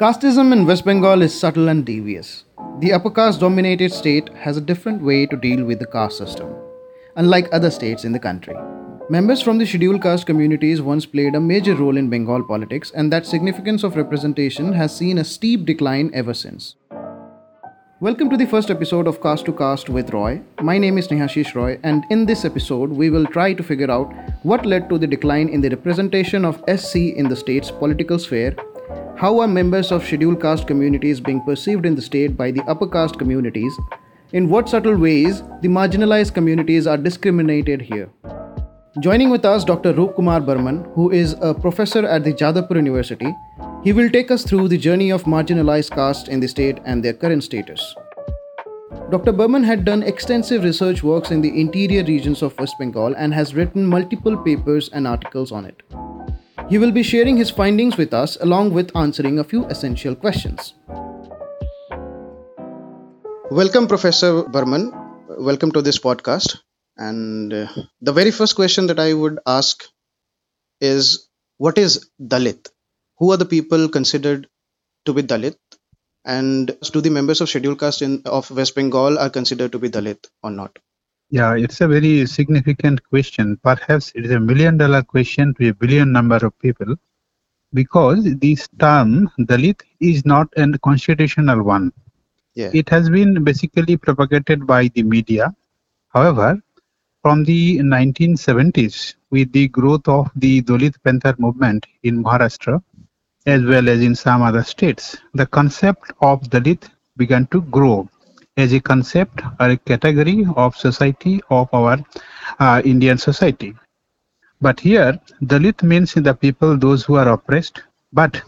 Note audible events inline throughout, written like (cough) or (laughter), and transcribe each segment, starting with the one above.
Casteism in West Bengal is subtle and devious. The upper caste dominated state has a different way to deal with the caste system, unlike other states in the country. Members from the scheduled caste communities once played a major role in Bengal politics, and that significance of representation has seen a steep decline ever since. Welcome to the first episode of Caste to Caste with Roy. My name is Nehashish Roy, and in this episode, we will try to figure out what led to the decline in the representation of SC in the state's political sphere how are members of scheduled caste communities being perceived in the state by the upper caste communities? In what subtle ways the marginalized communities are discriminated here? Joining with us Dr. Roop Kumar Barman, who is a professor at the Jadavpur University. He will take us through the journey of marginalized castes in the state and their current status. Dr. Burman had done extensive research works in the interior regions of West Bengal and has written multiple papers and articles on it. He will be sharing his findings with us along with answering a few essential questions. Welcome, Professor Barman. Welcome to this podcast. And uh, the very first question that I would ask is What is Dalit? Who are the people considered to be Dalit? And do the members of scheduled caste in, of West Bengal are considered to be Dalit or not? Yeah, it's a very significant question. Perhaps it is a million dollar question to a billion number of people because this term Dalit is not a constitutional one. Yeah. It has been basically propagated by the media. However, from the 1970s, with the growth of the Dalit Panther movement in Maharashtra, as well as in some other states, the concept of Dalit began to grow as a concept or a category of society of our uh, Indian society. But here, Dalit means the people, those who are oppressed. But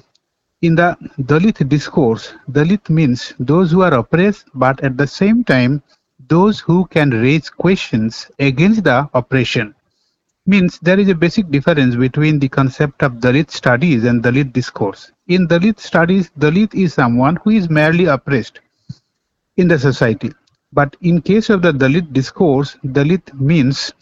in the Dalit discourse, Dalit means those who are oppressed, but at the same time, those who can raise questions against the oppression. Means there is a basic difference between the concept of Dalit studies and Dalit discourse. In Dalit studies, Dalit is someone who is merely oppressed in the society. But in case of the Dalit discourse, Dalit means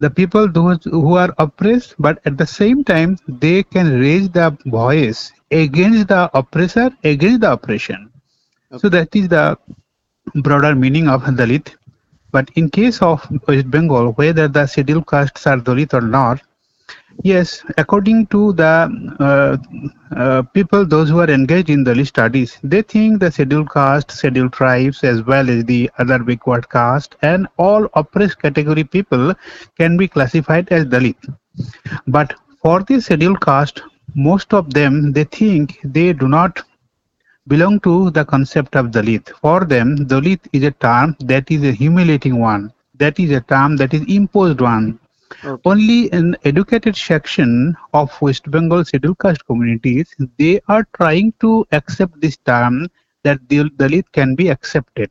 the people those who are oppressed, but at the same time they can raise their voice against the oppressor, against the oppression. Okay. So that is the broader meaning of Dalit. But in case of West Bengal, whether the scheduled castes are Dalit or not, Yes, according to the uh, uh, people, those who are engaged in the studies, they think the scheduled caste, scheduled tribes, as well as the other backward caste, and all oppressed category people can be classified as Dalit. But for the scheduled caste, most of them they think they do not belong to the concept of Dalit. For them, Dalit is a term that is a humiliating one. That is a term that is imposed one Okay. Only an educated section of West Bengal scheduled caste communities, they are trying to accept this term that Dalit can be accepted.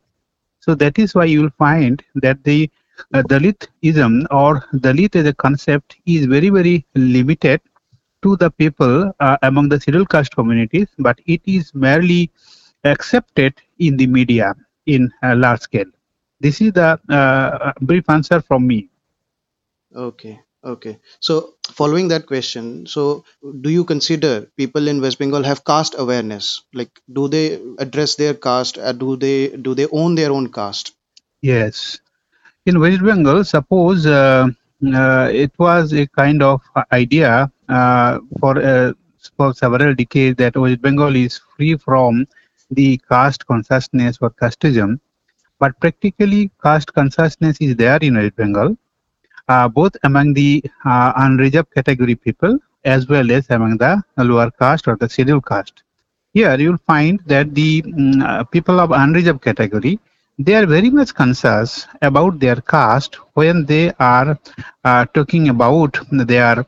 So that is why you will find that the uh, Dalitism or Dalit as a concept is very, very limited to the people uh, among the scheduled caste communities, but it is merely accepted in the media in a large scale. This is the uh, brief answer from me. Okay. Okay. So following that question, so do you consider people in West Bengal have caste awareness? Like, do they address their caste? Or do they do they own their own caste? Yes. In West Bengal, suppose uh, uh, it was a kind of idea uh, for uh, for several decades that West Bengal is free from the caste consciousness or casteism, but practically caste consciousness is there in West Bengal uh, both among the uh, unreserved category people as well as among the lower caste or the scheduled caste. Here you will find that the um, people of unreserved category they are very much conscious about their caste when they are uh, talking about their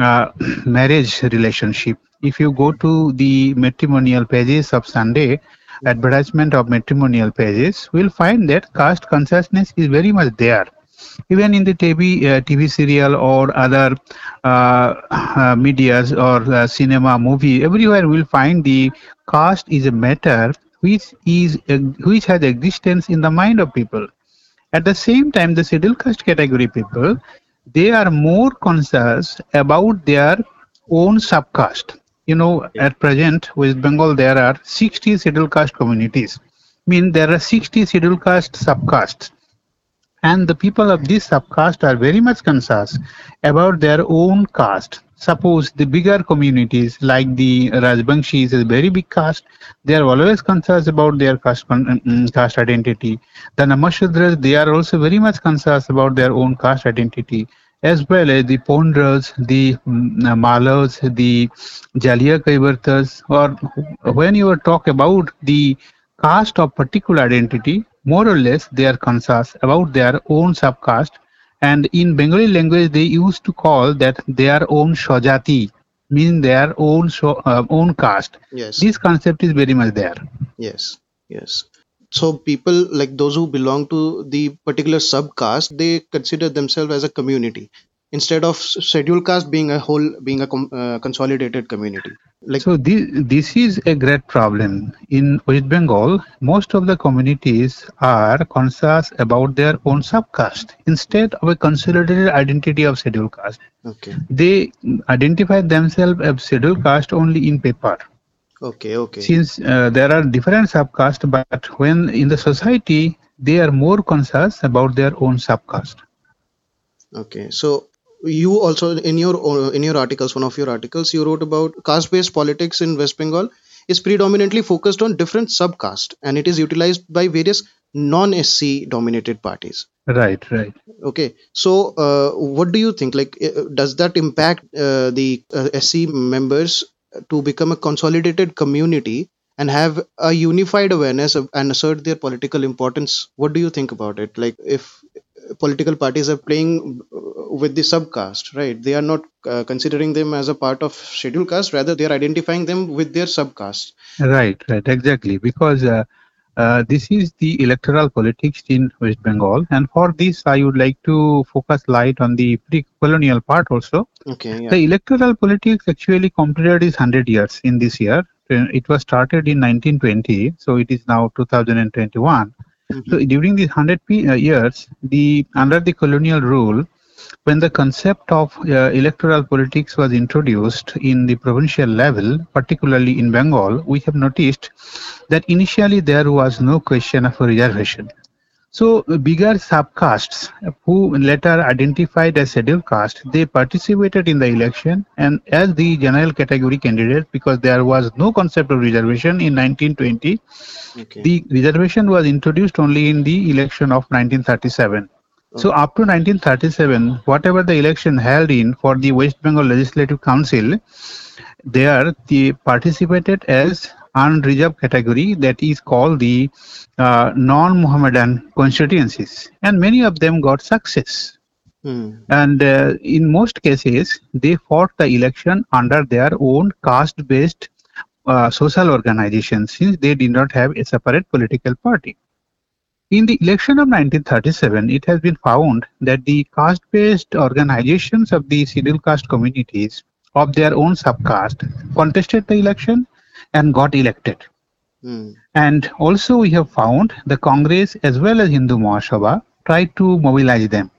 uh, (clears throat) marriage relationship. If you go to the matrimonial pages of Sunday, advertisement of matrimonial pages, we'll find that caste consciousness is very much there even in the TV, uh, TV serial or other uh, uh, medias or uh, cinema, movie, everywhere we'll find the caste is a matter which is uh, which has existence in the mind of people. At the same time, the scheduled caste category people, they are more conscious about their own subcaste. You know, at present, West Bengal, there are 60 scheduled caste communities. Mean there are 60 scheduled caste subcastes. And the people of this subcaste are very much concerned about their own caste. Suppose the bigger communities like the Rajbanshis is a very big caste, they are always concerned about their caste, con- mm, caste identity. The Namashudras, they are also very much concerned about their own caste identity as well as the Poundras, the mm, Malas, the Jalia Kaivartas, or when you talk about the caste of particular identity, more or less they are conscious about their own subcaste. And in Bengali language, they used to call that their own shajati, meaning their own sho- uh, own caste. Yes. This concept is very much there. Yes, yes. So people like those who belong to the particular subcaste, they consider themselves as a community instead of scheduled caste being a whole, being a com- uh, consolidated community. Like So this, this is a great problem. In West Bengal, most of the communities are conscious about their own subcaste instead of a consolidated identity of scheduled caste. okay, They identify themselves as scheduled caste only in paper. okay, okay, Since uh, there are different subcaste, but when in the society, they are more conscious about their own subcaste. okay. So you also in your in your articles, one of your articles, you wrote about caste-based politics in West Bengal is predominantly focused on different subcaste and it is utilized by various non-SC dominated parties. Right, right. Okay, so uh, what do you think? Like, uh, does that impact uh, the uh, SC members to become a consolidated community and have a unified awareness of, and assert their political importance? What do you think about it? Like, if political parties are playing uh, with the subcaste, right? They are not uh, considering them as a part of scheduled caste, rather, they are identifying them with their subcaste. Right, right, exactly. Because uh, uh, this is the electoral politics in West Bengal, and for this, I would like to focus light on the pre-colonial part also. Okay, yeah. The electoral politics actually completed its 100 years in this year. It was started in 1920, so it is now 2021. So during these 100 pe- uh, years, the under the colonial rule, when the concept of uh, electoral politics was introduced in the provincial level, particularly in Bengal, we have noticed that initially there was no question of a reservation. So bigger subcastes who later identified as scheduled caste, they participated in the election and as the general category candidate because there was no concept of reservation in 1920 Okay. the reservation was introduced only in the election of 1937 so up to 1937 whatever the election held in for the west bengal legislative council there they participated as unreserved category that is called the uh, non-mohammedan constituencies. And many of them got success. Hmm. and uh, in most cases they fought the election under their own caste based uh, social organization since they did not have a separate political party. In the election of 1937 it has been found that the caste based organizations of the scheduled caste communities of their own subcaste contested the election and got elected Hmm. and also we have found the Congress as well as Hindu Mahasabha tried to mobilize them.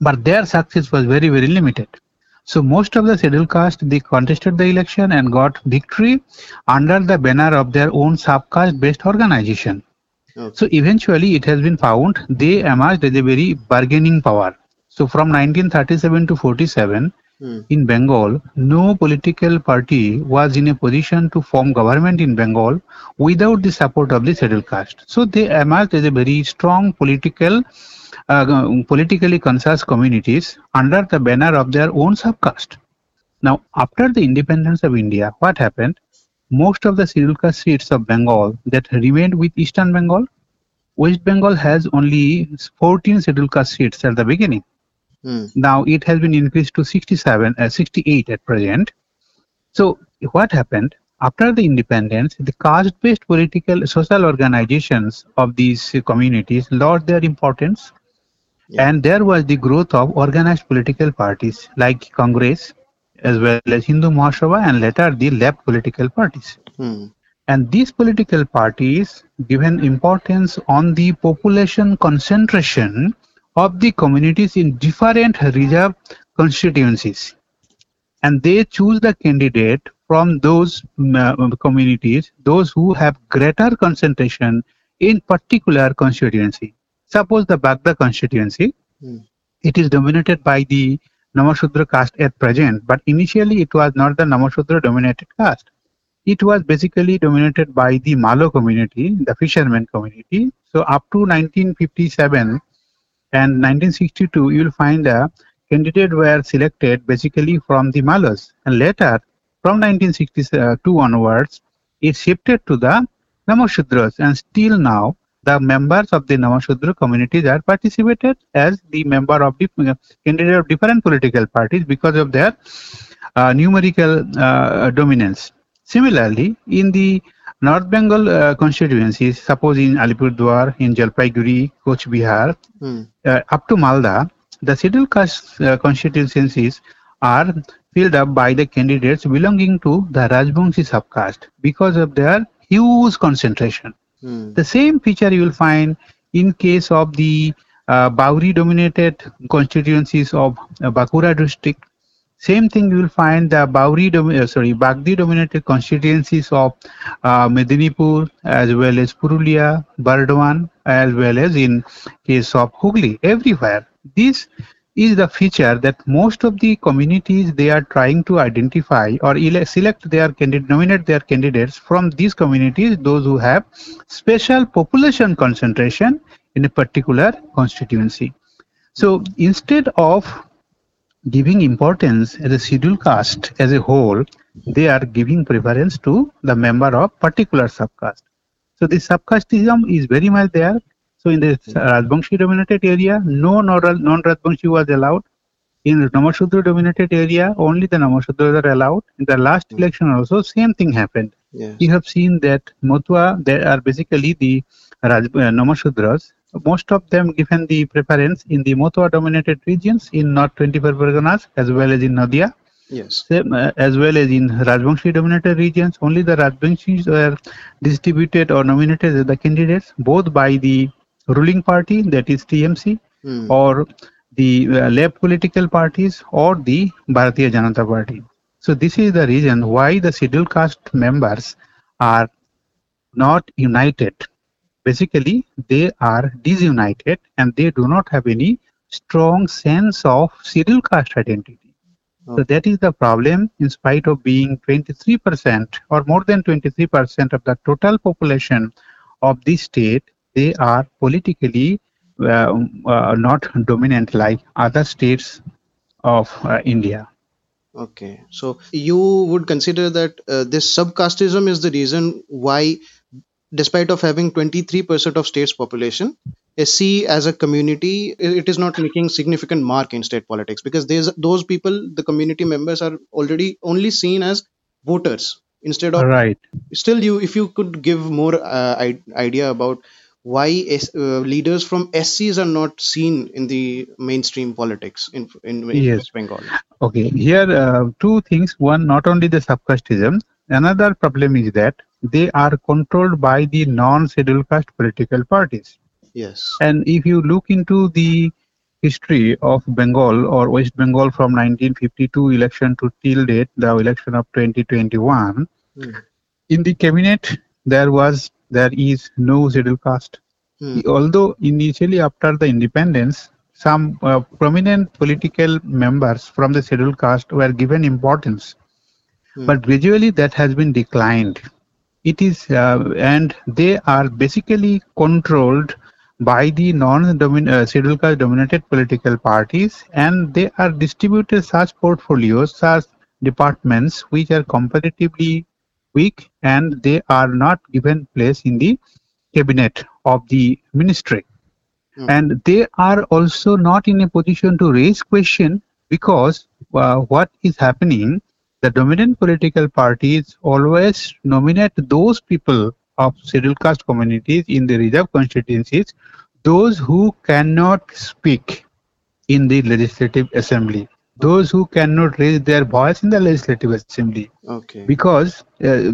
But their success was very, very limited. So most of the scheduled caste, they contested the election and got victory under the banner of their own subcaste based organization. Okay. So eventually it has been found they emerged as a very bargaining power. So from 1937 to 47, Hmm. in Bengal, no political party was in a position to form government in Bengal without the support of the scheduled caste. So they emerged as a very strong political, uh, politically conscious communities under the banner of their own subcaste. Now, after the independence of India, what happened? Most of the scheduled caste seats of Bengal that remained with Eastern Bengal, West Bengal has only 14 scheduled caste seats at the beginning. Hmm. Now it has been increased to 67, uh, 68 at present. So what happened after the independence? The caste-based political social organizations of these communities lost their importance, Yeah. and there was the growth of organized political parties like Congress, as well as Hindu Mahasabha, and later the left political parties. Hmm. And these political parties given importance on the population concentration of the communities in different reserve constituencies. And they choose the candidate from those uh, communities, those who have greater concentration in particular constituency. Suppose the Bagda constituency, Hmm. it is dominated by the Namashudra caste at present, but initially it was not the Namashudra dominated caste. It was basically dominated by the Malo community, the fishermen community. So up to 1957 and 1962, you will find a candidate were selected basically from the Malos, and later from 1962 onwards, it shifted to the Namashudras, and still now the members of the Namashudra communities are participated as the member of the candidate of different political parties because of their uh, numerical uh, dominance. Similarly, in the North Bengal uh, constituencies, suppose in Alipurduar, in Jalpaiguri, Koch Bihar, Hmm. uh, up to Malda, the scheduled caste uh, constituencies are filled up by the candidates belonging to the Rajbangshi subcaste because of their huge concentration. Hmm. The same feature you will find in case of the uh, Bauri dominated constituencies of uh, Bankura district. Same thing you will find the Bauri, uh, sorry, Bagdi dominated constituencies of uh, Medinipur as well as Purulia, Burdwan, as well as in case of Hooghly, everywhere. This is the feature that most of the communities they are trying to identify or ele- select their candidate, nominate their candidates from these communities, those who have special population concentration in a particular constituency. So instead of giving importance as a scheduled caste as a whole, they are giving preference to the member of particular subcaste. So this subcasteism is very much there. So in the Rajbangshi dominated area, no non- non-Rajbangshi was allowed. In the Namashudra dominated area, only the Namashudras are allowed. In the last election also, same thing happened. Yes. You have seen that Matua, they are basically the Raj, uh, Namashudras. Most of them given the preference in the Matua dominated regions in North 24 Parganas as well as in Nadia. Yes. Same, uh, as well as in Rajbangshi dominated regions, only the Rajbangshis were distributed or nominated as the candidates both by the ruling party, that is TMC, Hmm. or the uh, left political parties or the Bharatiya Janata Party. So this is the reason why the scheduled caste members are not united. Basically, they are disunited and they do not have any strong sense of scheduled caste identity. So that is the problem in spite of being 23% or more than 23% of the total population of this state, they are politically uh, uh, not dominant like other states of uh, India. Okay. So you would consider that uh, this subcasteism is the reason why, despite of having 23% of state's population, SC as a community, it is not making significant mark in state politics because there's those people, the community members are already only seen as voters instead of Right. still you if you could give more uh, idea about why S, uh, leaders from SCs are not seen in the mainstream politics in in, in Yes. West Bengal. Okay. Here, uh, two things. One, not only the subcasteism. Another problem is that they are controlled by the non-scheduled caste political parties. Yes. And if you look into the history of Bengal or West Bengal from 1952 election to till date, the election of 2021, Hmm. in the cabinet there was there is no scheduled caste. Hmm. Although initially after the independence, some uh, prominent political members from the scheduled caste were given importance, Hmm. but gradually that has been declined. It is uh, and they are basically controlled by the non-scheduled caste dominated political parties, and they are distributed such portfolios, such departments which are comparatively weak and they are not given place in the cabinet of the ministry Hmm. and they are also not in a position to raise question because uh, what is happening the dominant political parties always nominate those people of scheduled caste communities in the reserve constituencies those who cannot speak in the legislative assembly those who cannot raise their voice in the legislative assembly Okay. because uh,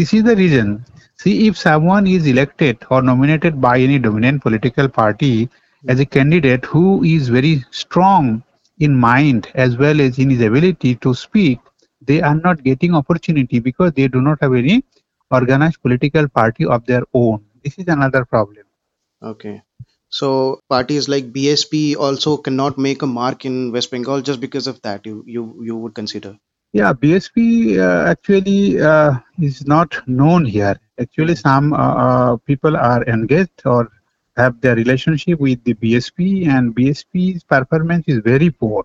this is the reason see if someone is elected or nominated by any dominant political party as a candidate who is very strong in mind as well as in his ability to speak they are not getting opportunity because they do not have any organized political party of their own. This is another problem. Okay. So parties like BSP also cannot make a mark in West Bengal just because of that. You you you would consider. Yeah, BSP uh, actually uh, is not known here. Actually, some uh, uh, people are engaged or have their relationship with the BSP, and BSP's performance is very poor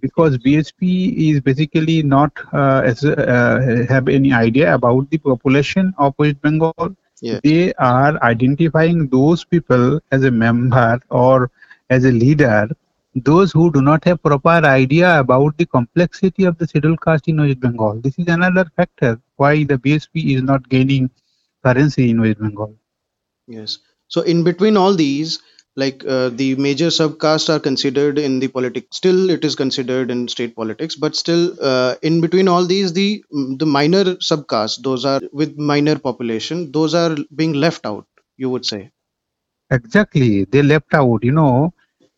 because BSP is basically not uh, as, uh, have any idea about the population of West Bengal. Yeah. They are identifying those people as a member or as a leader, those who do not have proper idea about the complexity of the scheduled caste in West Bengal. This is another factor why the BSP is not gaining currency in West Bengal. Yes. So in between all these, like uh, the major subcasts are considered in the politics. Still, it is considered in state politics, but still, uh, in between all these, the the minor subcasts, those are with minor population, those are being left out. You would say. Exactly, they left out. You know,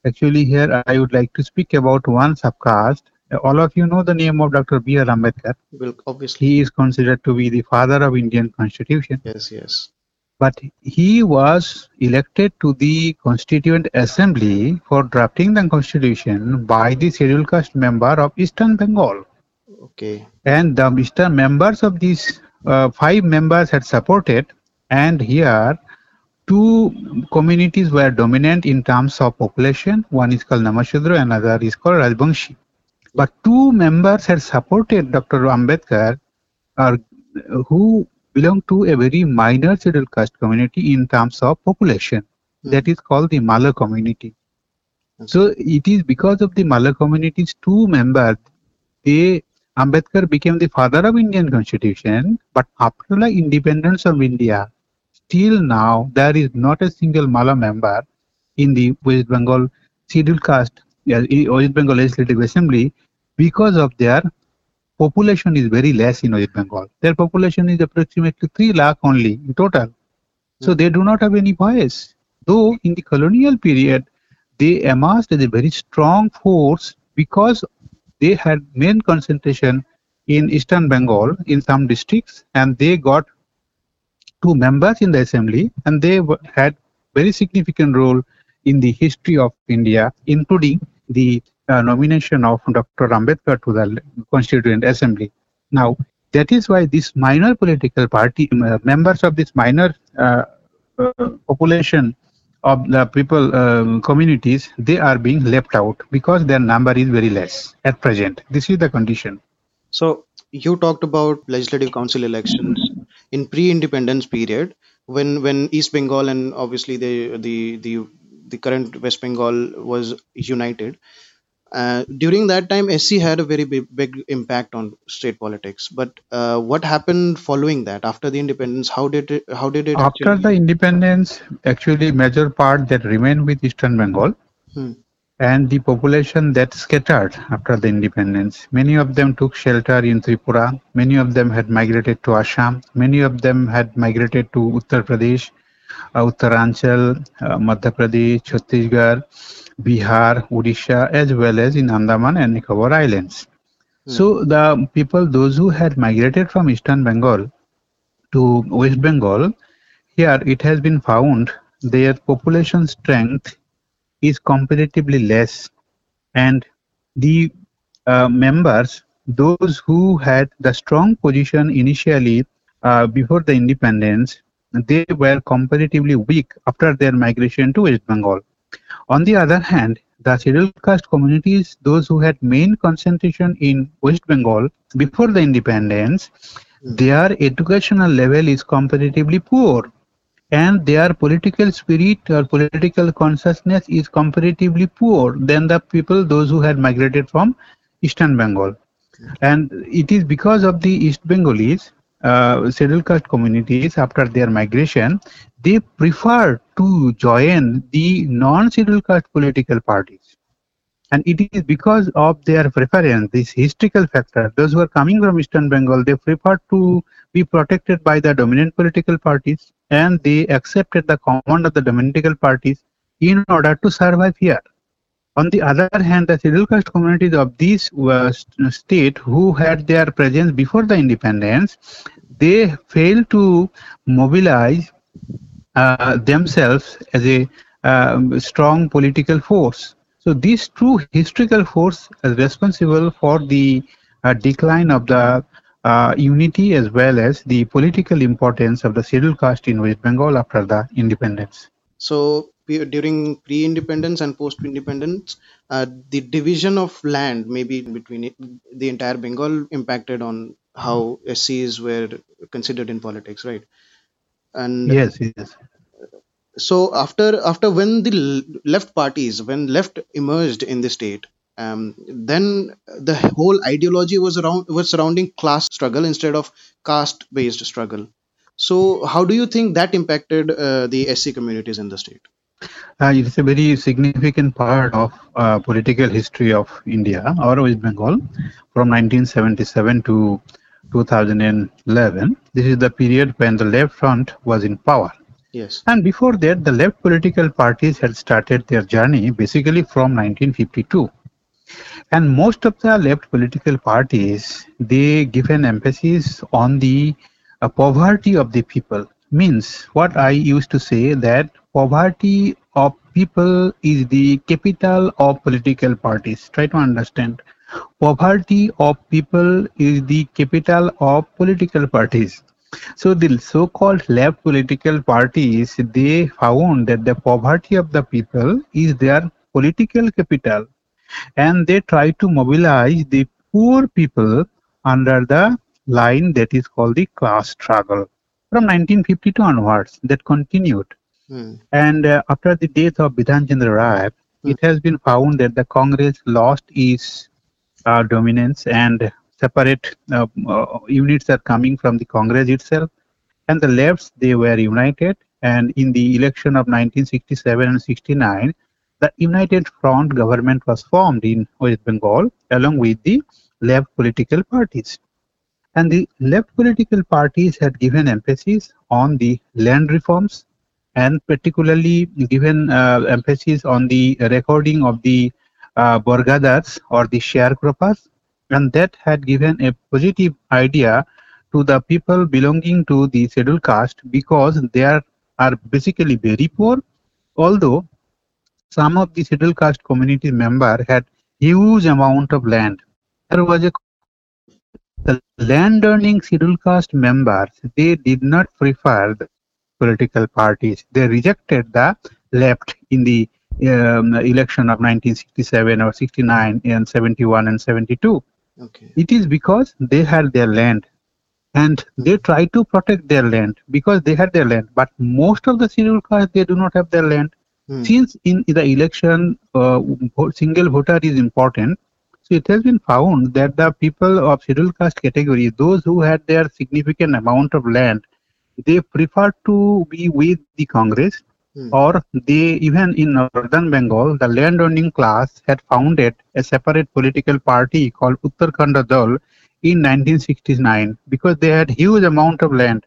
actually, here I would like to speak about one subcaste. All of you know the name of Dr. B.R. Ambedkar. Well, obviously. He is considered to be the father of Indian Constitution. Yes. Yes. But he was elected to the Constituent Assembly for drafting the Constitution by the scheduled caste member of Eastern Bengal. Okay. And the Eastern members of these uh, five members had supported, and here two communities were dominant in terms of population. One is called Namashudra, another is called Rajbangshi. But two members had supported Dr. Ambedkar, uh, who belong to a very minor scheduled caste community in terms of population. Hmm. That is called the Mala community. So it is because of the Mala community's two members, they Ambedkar became the father of Indian constitution. But after the independence of India, still now there is not a single Mala member in the West Bengal scheduled caste, yeah, West Bengal Legislative Assembly because of their population is very less in West Bengal. Their population is approximately 3 lakh only in total. So hmm. they do not have any voice. Though in the colonial period, they amassed as a very strong force because they had main concentration in eastern Bengal in some districts and they got two members in the assembly and they had very significant role in the history of India, including the nomination of Dr. Ambedkar to the Constituent Assembly. Now, that is why this minor political party, uh, members of this minor uh, uh, population of the people um, communities, they are being left out because their number is very less at present. This is the condition. So you talked about legislative council elections in pre-independence period when when East Bengal and obviously the the the the current West Bengal was united. Uh, during that time, SC had a very big, big impact on state politics. But uh, what happened following that after the independence? How did it? How did it? After actually- the independence, actually major part that remained with Eastern Bengal Hmm. and the population that scattered after the independence. Many of them took shelter in Tripura. Many of them had migrated to Assam. Many of them had migrated to Uttar Pradesh, Uttaranchal, Madhya Pradesh, Chhattisgarh, Bihar, Odisha, as well as in Andaman and Nicobar Islands. So the people, those who had migrated from Eastern Bengal to West Bengal, here it has been found their population strength is comparatively less, and the uh, members, those who had the strong position initially uh, before the independence, they were comparatively weak after their migration to West Bengal. On the other hand, the scheduled caste communities, those who had main concentration in West Bengal before the independence, their educational level is comparatively poor and their political spirit or political consciousness is comparatively poor than the people those who had migrated from eastern bengal and it is because of the east bengalis uh, scheduled caste communities after their migration they prefer to join the non-scheduled caste political parties. And it is because of their preference this historical factor. Those who are coming from eastern bengal they prefer to be protected by the dominant political parties and they accepted the command of the dominant political parties in order to survive here On the other hand, the scheduled caste communities of this uh, state who had their presence before the independence, they failed to mobilize uh, themselves as a um, strong political force. So these two historical forces are responsible for the uh, decline of the uh, unity as well as the political importance of the scheduled caste in West Bengal after the independence. So during pre-independence and post-independence, uh, the division of land, maybe between it, the entire Bengal, impacted on how SCs were considered in politics, right? And yes, yes. So after after when the left parties, when left emerged in the state, um, then the whole ideology was around was surrounding class struggle instead of caste-based struggle. So how do you think that impacted uh, the SC communities in the state? Uh, it is a very significant part of uh, political history of India or West Bengal from 1977 to 2011. This is the period when the left front was in power. Yes. And before that, the left political parties had started their journey basically from 1952. And most of the left political parties, they give an emphasis on the uh, poverty of the people. Means what I used to say that poverty of people is the capital of political parties. Try to understand. Poverty of people is the capital of political parties. So the so-called left political parties, they found that the poverty of the people is their political capital and they try to mobilize the poor people under the line that is called the class struggle. From 1952 onwards, that continued. Mm. And uh, after the death of Bidhan Chandra Roy, mm. it has been found that the Congress lost its uh, dominance and separate uh, uh units are coming from the Congress itself. And the lefts, they were united. And in the election of 1967 and 69, the United Front government was formed in West Bengal along with the left political parties. And the left political parties had given emphasis on the land reforms and particularly given uh, emphasis on the recording of the uh, or the sharecroppers and that had given a positive idea to the people belonging to the scheduled caste because they are, are basically very poor although some of the scheduled caste community member had huge amount of land. There was a the land earning scheduled caste members they did not prefer the political parties. They rejected the left in the um, election of 1967 or 69 and 71 and 72. Okay. It is because they had their land and they try to protect their land because they had their land. But most of the scheduled caste they do not have their land Hmm. Since in the election, uh, single voter is important, it has been found that the people of scheduled caste category, those who had their significant amount of land, they prefer to be with the Congress, hmm. or they even in northern Bengal, the landowning class had founded a separate political party called Uttarakhand Dal in 1969 because they had huge amount of land.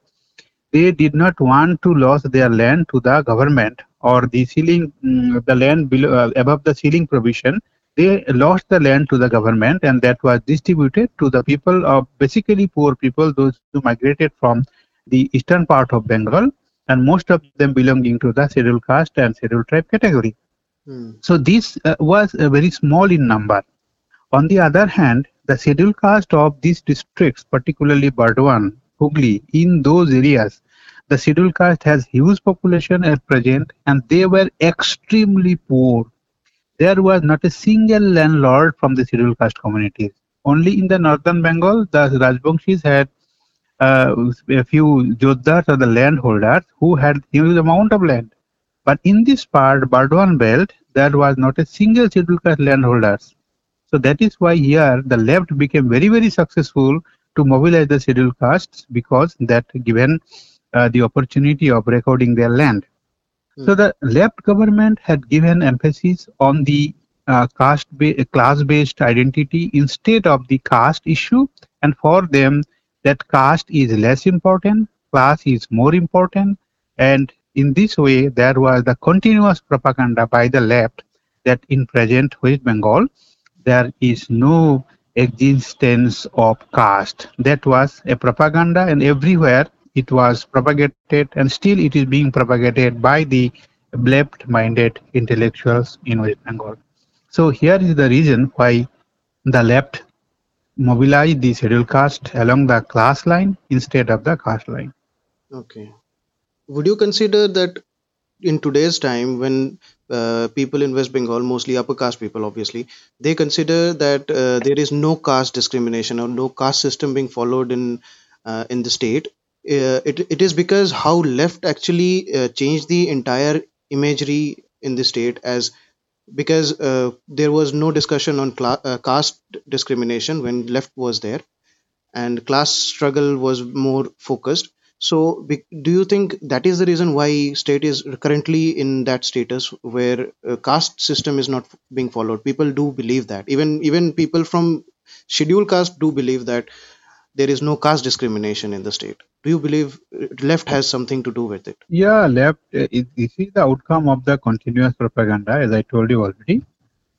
They did not want to lose their land to the government or the ceiling, mm, the land below, uh, above the ceiling provision, they lost the land to the government and that was distributed to the people of basically poor people, those who migrated from the eastern part of Bengal and most of them belonging to the scheduled caste and scheduled tribe category. Hmm. So this uh, was uh, very small in number. On the other hand, the scheduled caste of these districts, particularly Burdwan, Hooghly, in those areas, the scheduled caste has huge population at present and they were extremely poor. There was not a single landlord from the scheduled caste communities. Only in the northern Bengal, the Rajbangshis had uh, a few Joddhas or the landholders who had huge amount of land. But in this part, Burdwan belt, there was not a single scheduled caste landholders. So that is why here the left became very, very successful to mobilize the scheduled castes because that given uh, the opportunity of recording their land. So the left government had given emphasis on the uh, caste ba- class-based identity instead of the caste issue, and for them that caste is less important, class is more important, and in this way there was the continuous propaganda by the left that in present West Bengal there is no existence of caste. That was a propaganda, and everywhere it was propagated, and still it is being propagated by the left-minded intellectuals in West Bengal. So here is the reason why the left mobilized the scheduled caste along the class line instead of the caste line. Okay. Would you consider that in today's time, when uh, people in West Bengal, mostly upper caste people, obviously, they consider that uh, there is no caste discrimination or no caste system being followed in uh, in the state. Uh, it, it is because how left actually uh, changed the entire imagery in the state as because uh, there was no discussion on uh, caste discrimination when left was there and class struggle was more focused. So do you think that is the reason why state is currently in that status where uh, caste system is not being followed? People do believe that. Even even people from scheduled caste do believe that there is no caste discrimination in the state do you believe left has something to do with it Yeah, left. uh, It, this is the outcome of the continuous propaganda, as I told you already,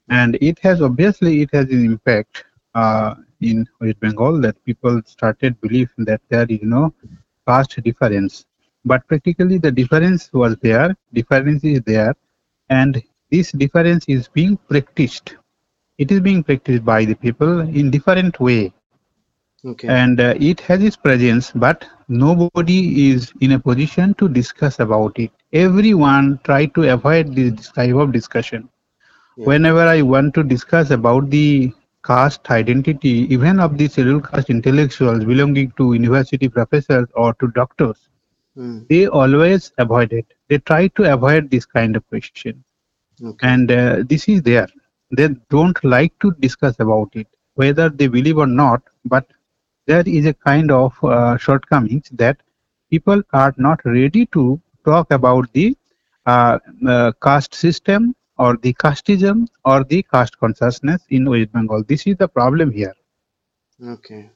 and it has obviously it has an impact uh, in West Bengal that people started believing that there is no caste difference, but practically the difference was there. Difference is there, and this difference is being practiced. It is being practiced by the people in different way okay. And uh, it has its presence but nobody is in a position to discuss about it. Everyone try to avoid this type of discussion. Yeah. whenever i want to discuss about the caste identity even of the scheduled caste intellectuals belonging to university professors or to doctors Hmm. they always avoid it. They try to avoid this kind of question. Okay. And uh, this is there. They don't like to discuss about it whether they believe or not but there is a kind of uh, shortcomings that people are not ready to talk about the uh, uh, caste system or the casteism or the caste consciousness in west bengal this is the problem here Okay.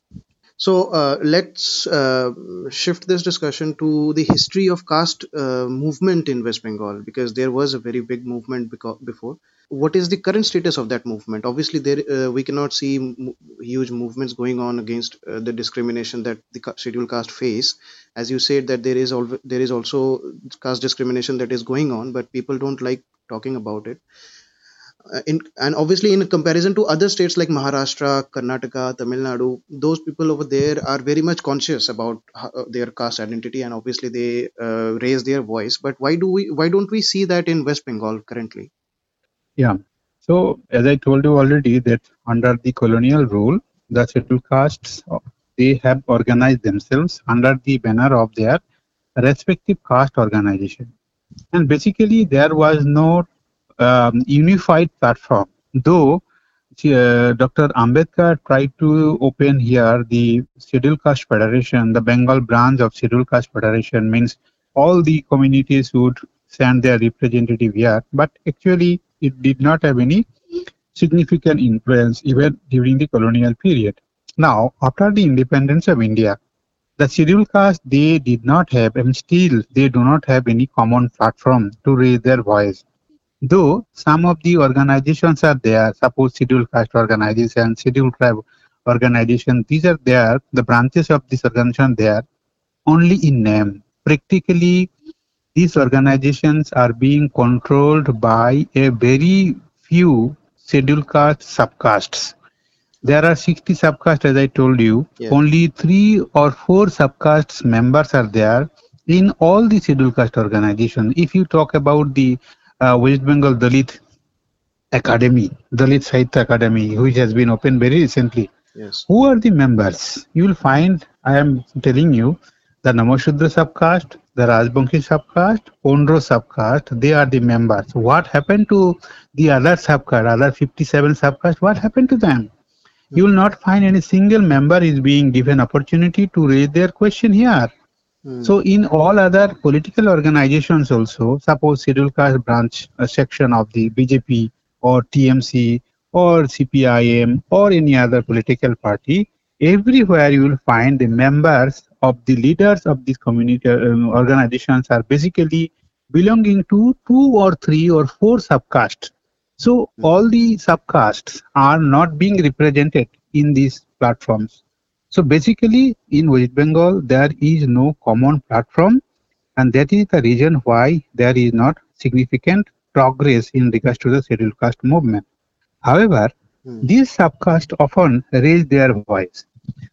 So uh, let's uh, shift this discussion to the history of caste uh, movement in West Bengal because there was a very big movement beco- before. What is the current status of that movement? Obviously, there uh, we cannot see m- huge movements going on against uh, the discrimination that the ca- scheduled caste face. As you said, that there is al- there is also caste discrimination that is going on, but people don't like talking about it in and obviously in comparison to other states like Maharashtra, Karnataka, Tamil Nadu, those people over there are very much conscious about uh, their caste identity, and obviously they uh, raise their voice. But why do we? Why don't we see that in West Bengal currently? Yeah. So as I told you already that under the colonial rule, the scheduled castes uh, they have organized themselves under the banner of their respective caste organization, and basically there was no um, unified platform. Though uh, Dr. Ambedkar tried to open here the Scheduled Caste Federation, the Bengal branch of Scheduled Caste Federation means all the communities would send their representative here, but actually it did not have any significant influence even during the colonial period. Now, after the independence of India, the scheduled caste they did not have and still they do not have any common platform to raise their voice. Though some of the organizations are there, suppose scheduled caste organization, scheduled tribe organization, these are there, the branches of this organization there only in name. Practically, these organizations are being controlled by a very few scheduled caste subcastes. There are 60 subcastes, as I told you. Yeah. Only three or four subcastes members are there in all the scheduled caste organizations. If you talk about the Uh, West Bengal Dalit Academy, Dalit Sahitya Academy, which has been opened very recently, Yes. who are the members? You will find, I am telling you, the Namashudra subcaste, the Rajbangshi subcaste, Ondro subcaste, they are the members. What happened to the other subcaste, other 57 subcaste, what happened to them? You will not find any single member is being given opportunity to raise their question here. Hmm. So in all other political organizations also, suppose scheduled caste branch a section of the BJP or TMC or CPIM or any other political party, everywhere you will find the members of the leaders of these community um, organizations are basically belonging to two or three or four subcastes. So all the subcastes are not being represented in these platforms. So basically, in West Bengal, there is no common platform, and that is the reason why there is not significant progress in regards to the scheduled caste movement. However, Hmm. these subcasts often raise their voice.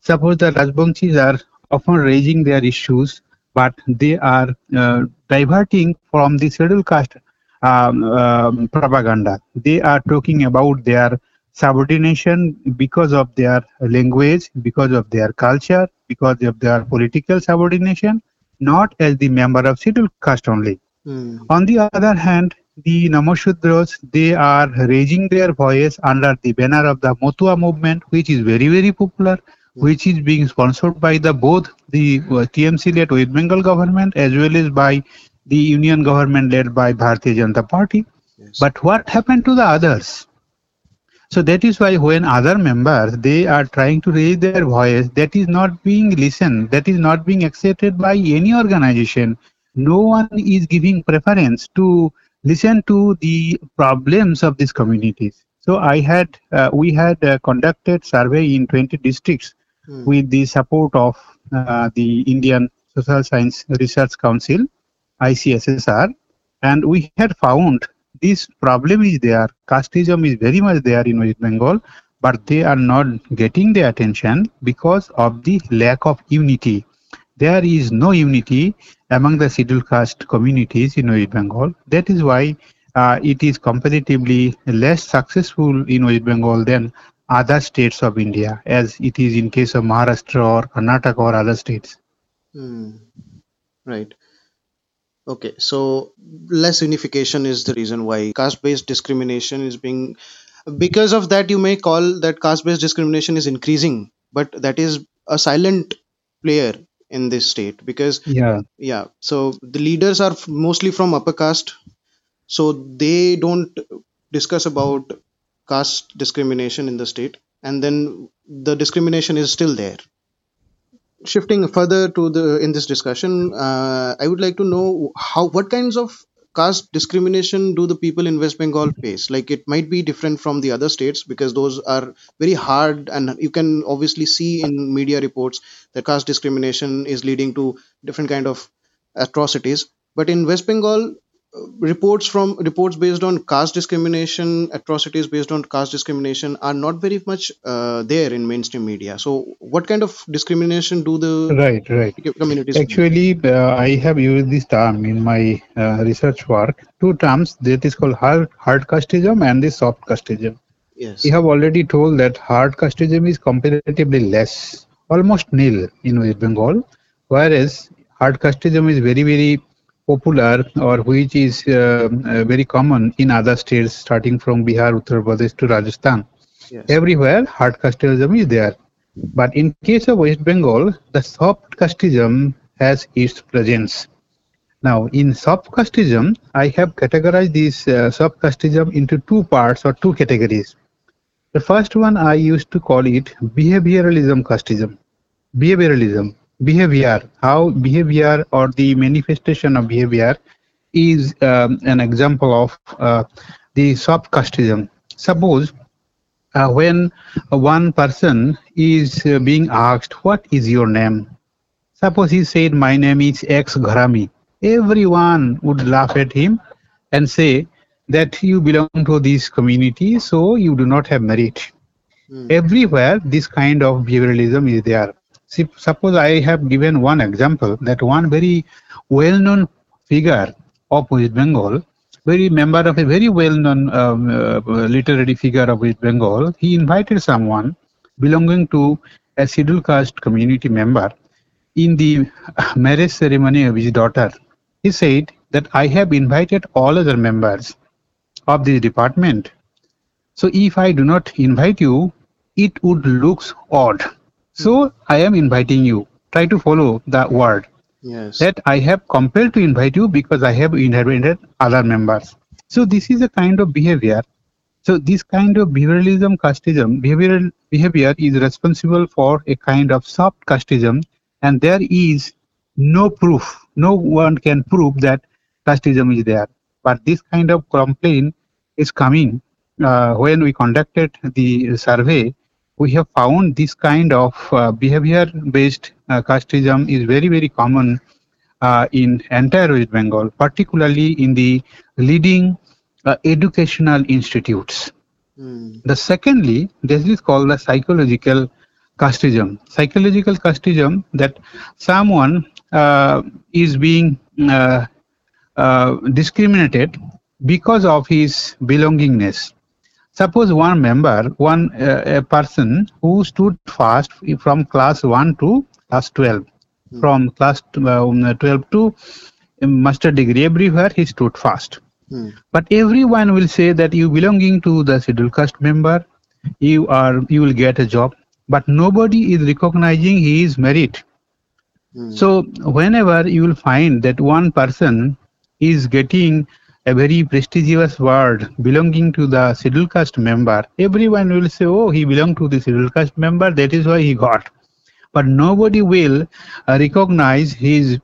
Suppose the Rajbanshis are often raising their issues, but they are uh, diverting from the scheduled caste um, um, propaganda. They are talking about their subordination because of their language, because of their culture, because of their political subordination, not as the member of scheduled caste only. Hmm. On the other hand, the Namashudras, they are raising their voice under the banner of the Matua movement, which is very, very popular, which is being sponsored by the both the uh, TMC-led West Bengal government as well as by the union government led by Bharatiya Janata Party. Yes. But what happened to the others? So that is why when other members they are trying to raise their voice, that is not being listened, that is not being accepted by any organization. No one is giving preference to listen to the problems of these communities. So I had, uh, we had uh, conducted survey in 20 districts Hmm. with the support of uh, the Indian Social Science Research Council, ICSSR, and we had found this problem is there. Casteism is very much there in West Bengal, but they are not getting the attention because of the lack of unity. There is no unity among the scheduled caste communities in West Bengal. That is why uh, it is comparatively less successful in West Bengal than other states of India, as it is in case of Maharashtra or Karnataka or other states. Hmm. Right. Okay, so less unification is the reason why caste-based discrimination is being. Because of that, you may call that caste-based discrimination is increasing, but that is a silent player in this state because Yeah, yeah so the leaders are f- mostly from upper caste so they don't discuss about caste discrimination in the state and then the discrimination is still there shifting further to the in this discussion uh, i would like to know how what kinds of caste discrimination do the people in west bengal face? Like it might be different from the other states because those are very hard and you can obviously see in media reports that caste discrimination is leading to different kind of atrocities. But in west bengal reports from reports based on caste discrimination atrocities based on caste discrimination are not very much uh, there in mainstream media so what kind of discrimination do the right, right. communities? Actually, uh, I have used this term in my uh, research work. Two terms that is called hard, hard casteism and the soft casteism. yes We have already told that hard casteism is comparatively less, almost nil in West Bengal, whereas hard casteism is very, very popular or which is uh, uh, very common in other states starting from Bihar, Uttar Pradesh to Rajasthan. yes Everywhere hard casteism is there. But in case of West Bengal, the soft casteism has its presence. Now, in soft casteism, I have categorized this uh, soft casteism into two parts or two categories. The first one I used to call it behavioralism casteism. Behavioralism, behavior, how behavior or the manifestation of behavior is um, an example of uh, the soft casteism. Suppose uh, when one person is uh, being asked, What is your name? Suppose he said, My name is X Gharami. Everyone would laugh at him and say that you belong to this community, so you do not have merit. Hmm. Everywhere, this kind of behavioralism is there. See, suppose I have given one example that one very well known figure of West Bengal, very member of a very well known um, uh, literary figure of West Bengal, he invited someone belonging to a scheduled caste community member in the (laughs) marriage ceremony of his daughter. He said that I have invited all other members of this department. So if I do not invite you, it would look odd. So I am inviting you. Try to follow the word yes that I have compelled to invite you because I have invited other members. So this is a kind of behavior. So this kind of behavioralism, casteism, behavioral behavior is responsible for a kind of soft casteism, and there is no proof. No one can prove that casteism is there. But this kind of complaint is coming uh, when we conducted the survey, we have found this kind of uh, behavior-based uh, casteism is very, very common uh, in entire West Bengal, particularly in the leading uh, educational institutes. Hmm. The secondly, this is called the psychological casteism. Psychological casteism that someone uh, is being uh, uh, discriminated because of his belongingness. Suppose one member, one uh, a person who stood fast from class 1 to class 12, Hmm. from class um, 12 to master degree, everywhere he stood fast. Hmm. But everyone will say that you belonging to the scheduled caste member, you are you will get a job. But nobody is recognizing his merit. Hmm. So whenever you will find that one person is getting a very prestigious word belonging to the scheduled caste member, everyone will say, oh, he belonged to the scheduled caste member, that is why he got. But nobody will uh, recognize his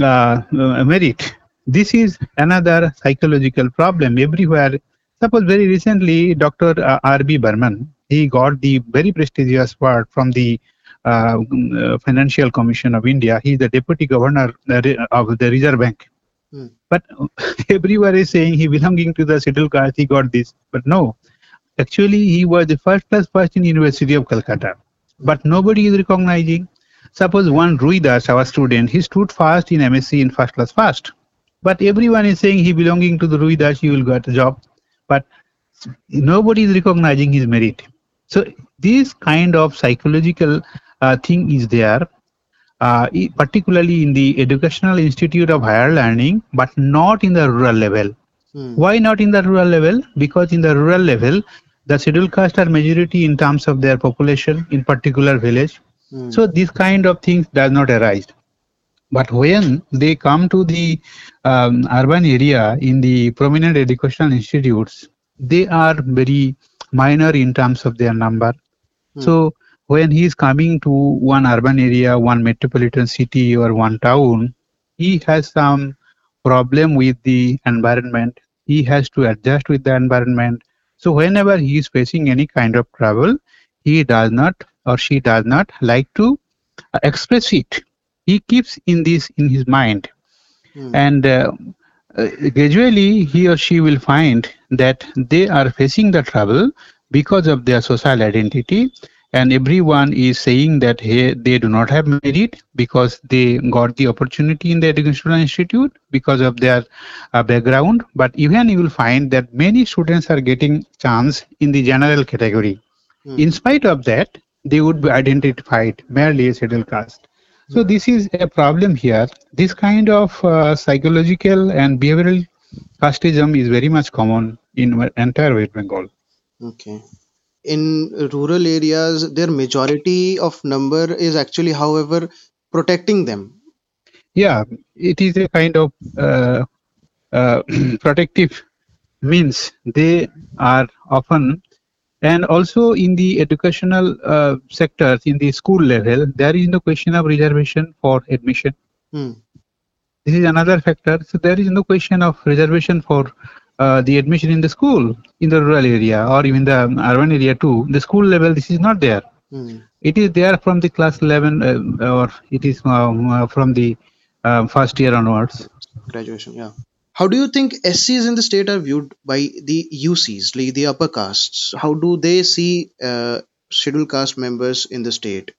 uh, uh, merit. This is another psychological problem everywhere. Suppose very recently, Dr. uh, R.B. Barman, he got the very prestigious award from the uh, uh, Financial Commission of India. He is the Deputy Governor of the Reserve Bank. Hmm. But (laughs) everyone is saying he belonging to the scheduled caste, he got this. But no, actually he was the first class first in University of Calcutta. But nobody is recognizing. Suppose one Rui Das, our student, he stood fast in MSc in first class first. But everyone is saying he belonging to the Rui Das, he will get a job. But nobody is recognizing his merit. So this kind of psychological uh, thing is there, uh, particularly in the educational institute of higher learning, but not in the rural level. Hmm. Why not in the rural level? Because in the rural level, the scheduled caste are majority in terms of their population in particular village. Hmm. So this kind of things does not arise. But when they come to the um, urban area in the prominent educational institutes, they are very minor in terms of their number. Hmm. So when he is coming to one urban area, one metropolitan city or one town, he has some problem with the environment. He has to adjust with the environment. So whenever he is facing any kind of trouble, he does not or she does not like to uh, express it. He keeps in this in his mind Hmm. and uh, uh, gradually he or she will find that they are facing the trouble because of their social identity and everyone is saying that hey, they do not have merit because they got the opportunity in the educational institute because of their uh, background but even you will find that many students are getting chance in the general category Hmm. in spite of that they would be identified merely as scheduled caste so this is a problem here. This kind of uh, psychological and behavioral casteism is very much common in entire West Bengal. Okay. In rural areas, their majority of number is actually, however, protecting them. Yeah, it is a kind of uh, uh, (clears throat) protective means. They are often, and also in the educational uh, sectors, in the school level, there is no question of reservation for admission. Hmm. This is another factor. So there is no question of reservation for uh, the admission in the school in the rural area or even the urban area too. The school level, this is not there. Hmm. It is there from the class 11 uh, or it is um, uh, from the uh, first year onwards. Graduation, yeah. How do you think SCs in the state are viewed by the UCs, like the upper castes? How do they see uh, scheduled caste members in the state?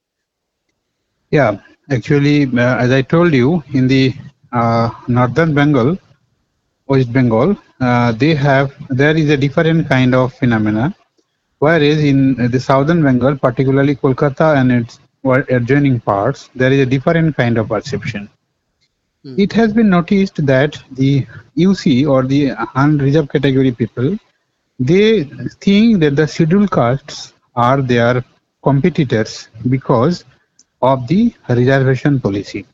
Yeah, actually, uh, as I told you, in the uh, northern Bengal, West Bengal, uh, they have there is a different kind of phenomena. Whereas in the southern Bengal, particularly Kolkata and its adjoining parts, there is a different kind of perception. Hmm. It has been noticed that the UC or the unreserved category people, they think that the scheduled castes are their competitors because of the reservation policy.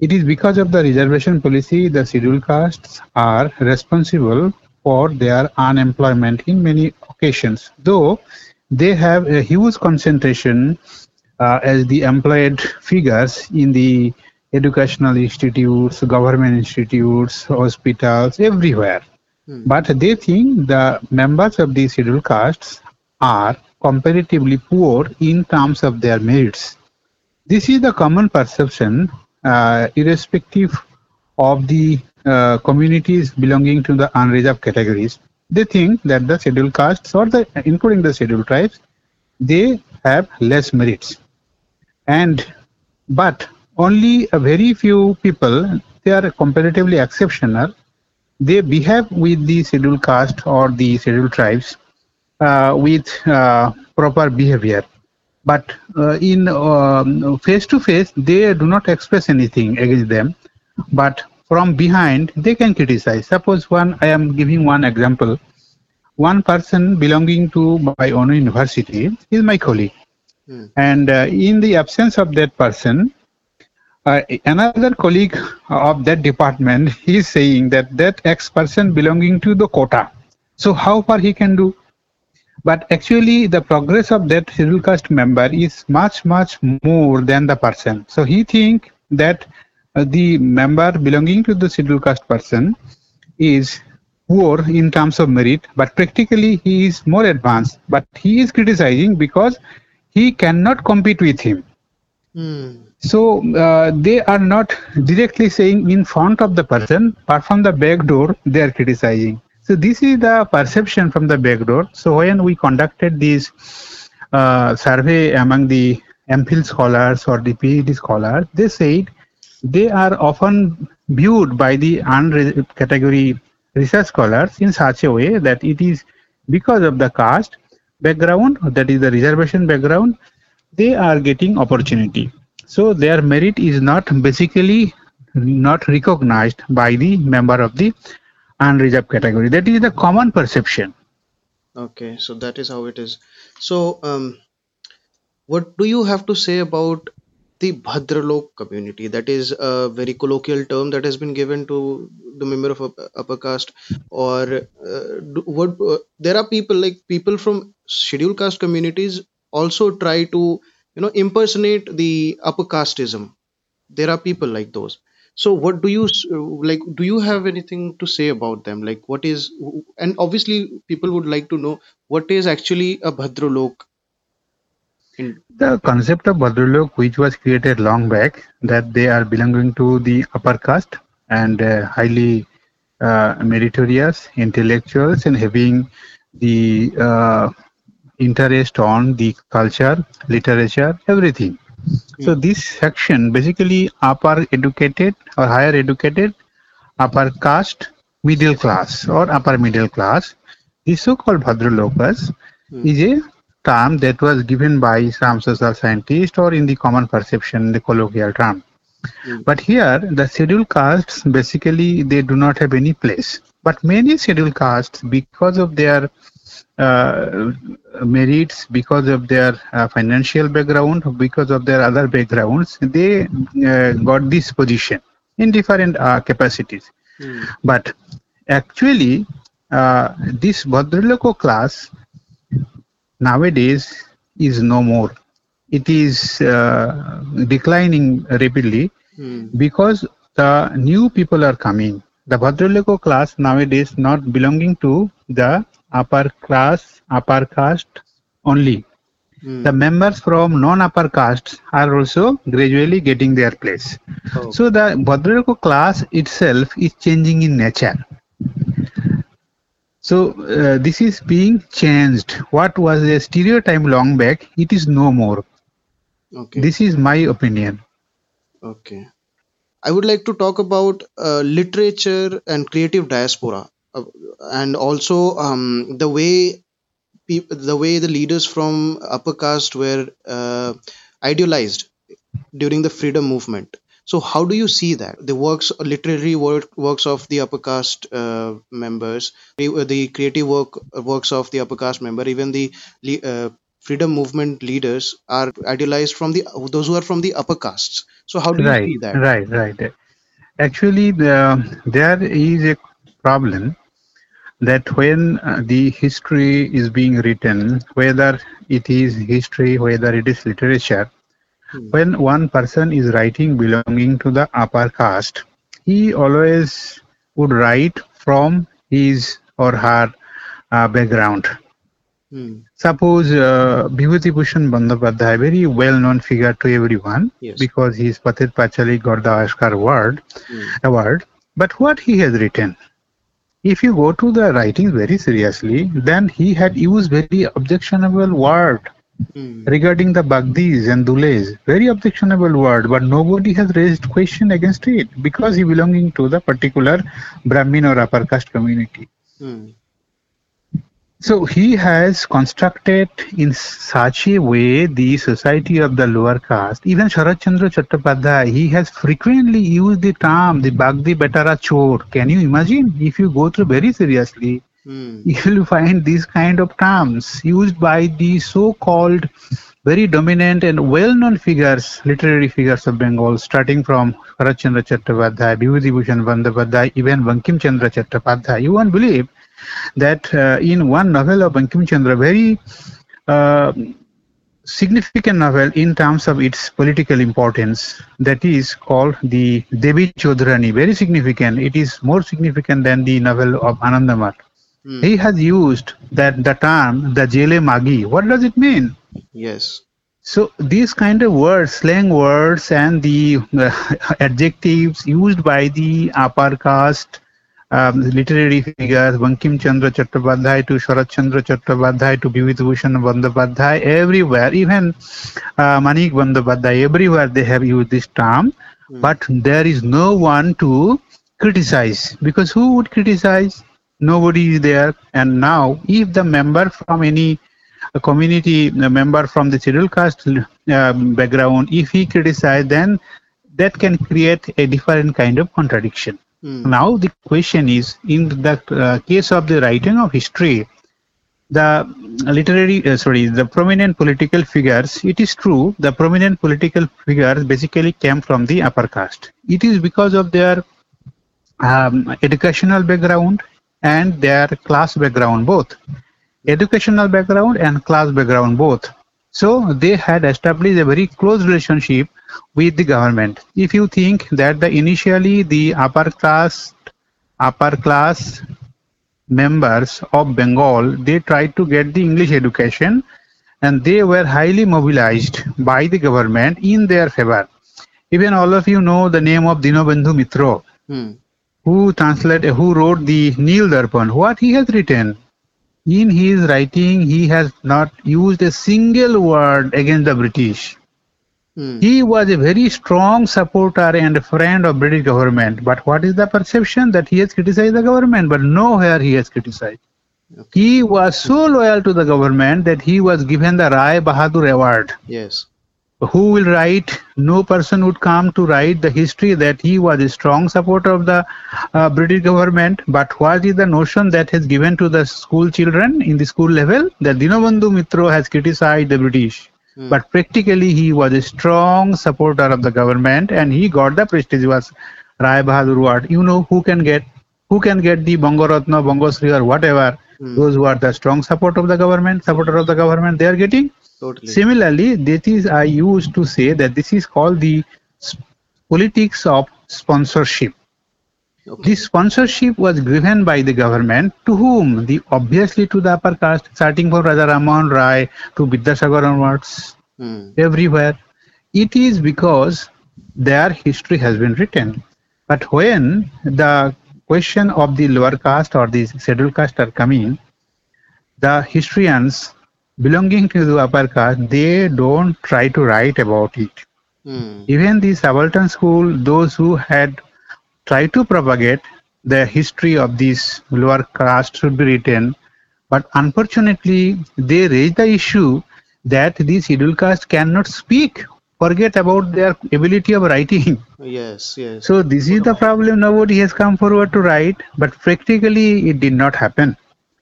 It is because of the reservation policy the scheduled castes are responsible for their unemployment in many occasions, though they have a huge concentration uh, as the employed figures in the educational institutes, government institutes, hospitals, everywhere. Hmm. But they think the members of the scheduled castes are comparatively poor in terms of their merits. This is the common perception, irrespective of the uh, communities belonging to the unreserved categories. They think that the scheduled castes, or the including the scheduled tribes, they have less merits. And but only a very few people, they are comparatively exceptional. They behave with the scheduled caste or the scheduled tribes uh, with uh, proper behavior. But uh, in face to face, they do not express anything against them. But from behind, they can criticize. Suppose one, I am giving one example. One person belonging to my own university is my colleague. Hmm. And uh, in the absence of that person, uh, another colleague of that department (laughs) is saying that that X person belonging to the quota. So how far he can do? But actually, the progress of that scheduled caste member is much much more than the person. So he think that uh, the member belonging to the scheduled caste person is poor in terms of merit, but practically he is more advanced. But he is criticizing because he cannot compete with him. Hmm. So uh, they are not directly saying in front of the person, but from the back door they are criticizing. So this is the perception from the backdoor. So when we conducted this uh, survey among the MPhil scholars or the PhD scholars, they said they are often viewed by the unreserved category research scholars in such a way that it is because of the caste background, that is the reservation background, they are getting opportunity. So their merit is not basically not recognized by the member of the unreserved category. That is the common perception. Okay, so that is how it is. So, um, what do you have to say about the Bhadralok community? That is a very colloquial term that has been given to the member of upper caste, or uh, do, what? Uh, there are people like people from scheduled caste communities also try to you know impersonate the upper casteism. There are people like those. So, what do you like? Do you have anything to say about them? Like, what is? And obviously, people would like to know what is actually a Bhadralok. In The concept of Bhadralok, which was created long back, that they are belonging to the upper caste and uh, highly uh, meritorious intellectuals and having the uh, interest on the culture, literature, everything. So this section basically upper educated or higher educated, upper caste, middle class or upper middle class. The so-called Bhadralokas is a term that was given by some social scientists or in the common perception, the colloquial term. Mm. But here, the scheduled castes basically they do not have any place. But many scheduled castes, because of their uh, merits, because of their uh, financial background, because of their other backgrounds, they uh, got this position in different uh, capacities. Hmm. But actually, uh, this Bhadraloko class nowadays is no more. It is uh, declining rapidly Hmm. because the new people are coming. The Bhadraloko class nowadays not belonging to the upper class, upper caste only. Hmm. The members from non-upper castes are also gradually getting their place. Oh. So the Bhadraloko class itself is changing in nature. So uh, this is being changed. What was a stereotype long back, it is no more. Okay. This is my opinion. Okay. I would like to talk about uh, literature and creative diaspora, uh, and also um, the way peop- the way the leaders from upper caste were uh, idealized during the freedom movement. So, how do you see that the works, literary work, works of the upper caste uh, members, the, the creative work works of the upper caste member, even the uh, freedom movement leaders are idealized from the those who are from the upper castes. So, how do you see that? right, right. Actually, the, there is a problem that when uh, the history is being written, whether it is history, whether it is literature, Hmm. when one person is writing belonging to the upper caste, he always would write from his or her uh, background. Hmm. Suppose uh, Vibhuti Bhushan Bandyopadhyay, very well-known figure to everyone Yes. because his Pather Panchali got the Oscar award. Hmm. Award. But what he has written, if you go to the writings very seriously, then he had used very objectionable word Hmm. regarding the Bagdis and Dules. Very objectionable word, but nobody has raised question against it because he belonging to the particular Brahmin or upper caste community. Hmm. So he has constructed in such a way the society of the lower caste. Even Sharat Chandra Chattopadhyay, he has frequently used the term the Bagdi Betara Chor. Can you imagine? If you go through very seriously, Hmm. (laughs) you will find these kind of terms used by the so-called very dominant and well-known figures, literary figures of Bengal, starting from Sharat Chandra Chattopadhyay, Bhushan Bandyopadhyay, even Bankim Chandra Chattopadhyay. You won't believe that uh, in one novel of Bankim Chandra, very uh, significant novel in terms of its political importance, that is called the Devi Chaudhurani. Very significant. It is more significant than the novel of Anandamath. Hmm. He has used that the term the jele magi. What does it mean? Yes. So these kind of words, slang words, and the uh, (laughs) adjectives used by the upper caste um, literary figures, Bankim Chandra Chattopadhyay to Sharat Chandra Chattopadhyay to Vibhuti Bhushan Bandyopadhyay, everywhere, even uh, Manik Bandyopadhyay, everywhere they have used this term, Hmm. but there is no one to criticize because who would criticize? Nobody is there, and now if the member from any a community a member from the scheduled caste um, background, if he criticize, then that can create a different kind of contradiction. Hmm. Now the question is, in the uh, case of the writing of history, the literary, uh, sorry, the prominent political figures, it is true, the prominent political figures basically came from the upper caste. It is because of their um, educational background and their class background both educational background and class background both so they had established a very close relationship with the government if you think that the initially the upper class upper class members of bengal they tried to get the english education and they were highly mobilized by the government in their favor even all of you know the name of dinobandhu mitro Hmm. who translate who wrote the Nil Darpan, what he has written. In his writing, he has not used a single word against the British. Hmm. He was a very strong supporter and friend of British government. But what is the perception that he has criticized the government? But nowhere he has criticized. He was so loyal to the government that he was given the Rai Bahadur Award Yes. Who will write? No person would come to write the history that he was a strong supporter of the uh, british government. But what is the notion that has given to the school children in the school level? That dinobandhu mitro has criticized the british. Hmm. but practically he was a strong supporter of the government and he got the prestigious rai bahadur award. You know who can get who can get the bongoratna bongosri or whatever Hmm. those who are the strong support of the government supporter of the government they are getting Totally. Similarly, that is I used to say that this is called the politics of sponsorship. Okay. This sponsorship was given by the government to whom? The obviously to the upper caste, starting from Raja Rammohan Roy to Vidyasagar onwards, Hmm. everywhere. It is because their history has been written. But when the question of the lower caste or the scheduled caste are coming, the historians belonging to the upper caste, they don't try to write about it. Hmm. Even the subaltern school, those who had tried to propagate the history of this lower caste should be written, but unfortunately, they raise the issue that these scheduled caste cannot speak. Forget about their ability of writing. Yes. Yes. So this is the problem. Nobody has come forward to write, but practically it did not happen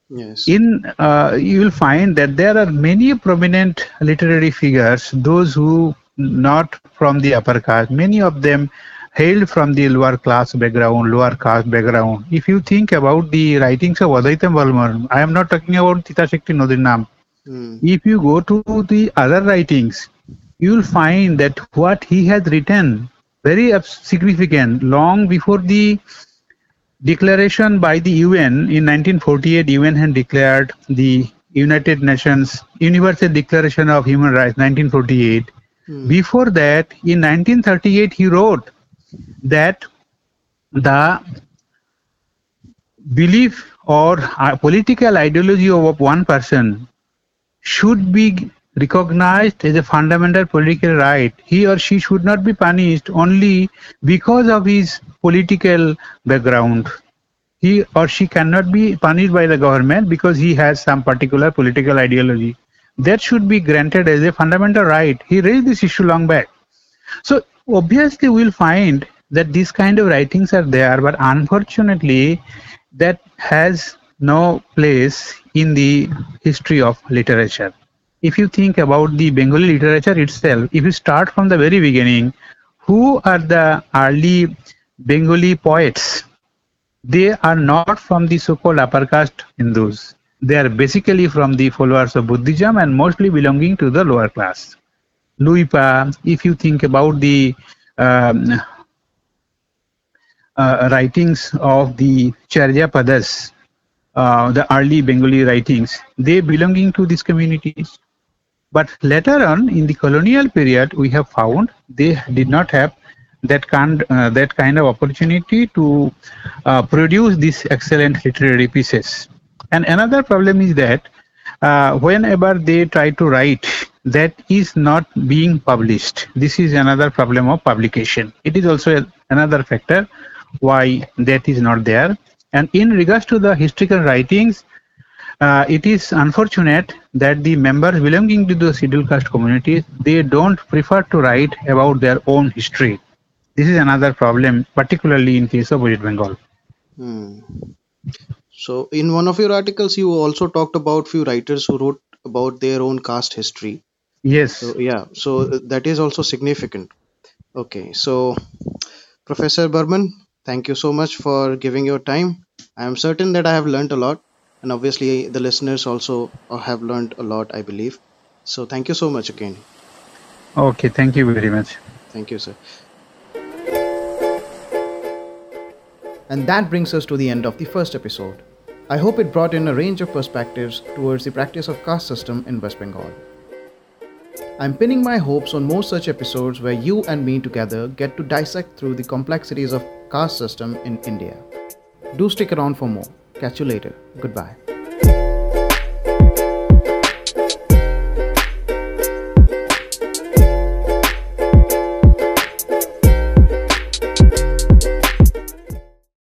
yes. in uh, you will find that there are many prominent literary figures those who not from the upper caste many of them hailed from the lower class background lower caste background if you think about the writings of Advaita Mallabarman I am not talking about Titash Ekti Nadir Naam Hmm. if you go to the other writings you will find that what he has written very significant long before the declaration by the UN in 1948, UN had declared the United Nations Universal Declaration of Human Rights 1948. Hmm. Before that, in 1938, he wrote that the belief or uh, political ideology of one person should be recognized as a fundamental political right. He or she should not be punished only because of his political background. He or she cannot be punished by the government because he has some particular political ideology. That should be granted as a fundamental right. He raised this issue long back. So obviously we'll find that these kind of writings are there, but unfortunately that has no place in the history of literature. If you think about the Bengali literature itself, if you start from the very beginning, who are the early Bengali poets? They are not from the so-called upper caste Hindus. They are basically from the followers of Buddhism and mostly belonging to the lower class. Luipa, if you think about the um, uh, writings of the Charya Padas, uh, the early Bengali writings, they belonging to these communities. But later on, in the colonial period, we have found they did not have that kind uh, that kind of opportunity to uh, produce these excellent literary pieces. And another problem is that uh, whenever they try to write, that is not being published. This is another problem of publication. It is also another factor why that is not there. And in regards to the historical writings, uh, it is unfortunate that the members belonging to the scheduled caste communities they don't prefer to write about their own history. This is another problem, particularly in case of West Bengal. Hmm. So, in one of your articles, you also talked about few writers who wrote about their own caste history. Yes. So, yeah, so that is also significant. Okay, so Professor Barman, thank you so much for giving your time. I am certain that I have learned a lot, and obviously the listeners also uh, have learned a lot, I believe. So, thank you so much again. Okay, thank you very much. Thank you, sir. And that brings us to the end of the first episode. I hope it brought in a range of perspectives towards the practice of caste system in West Bengal. I'm pinning my hopes on more such episodes where you and me together get to dissect through the complexities of caste system in India. Do stick around for more catch you later. Goodbye.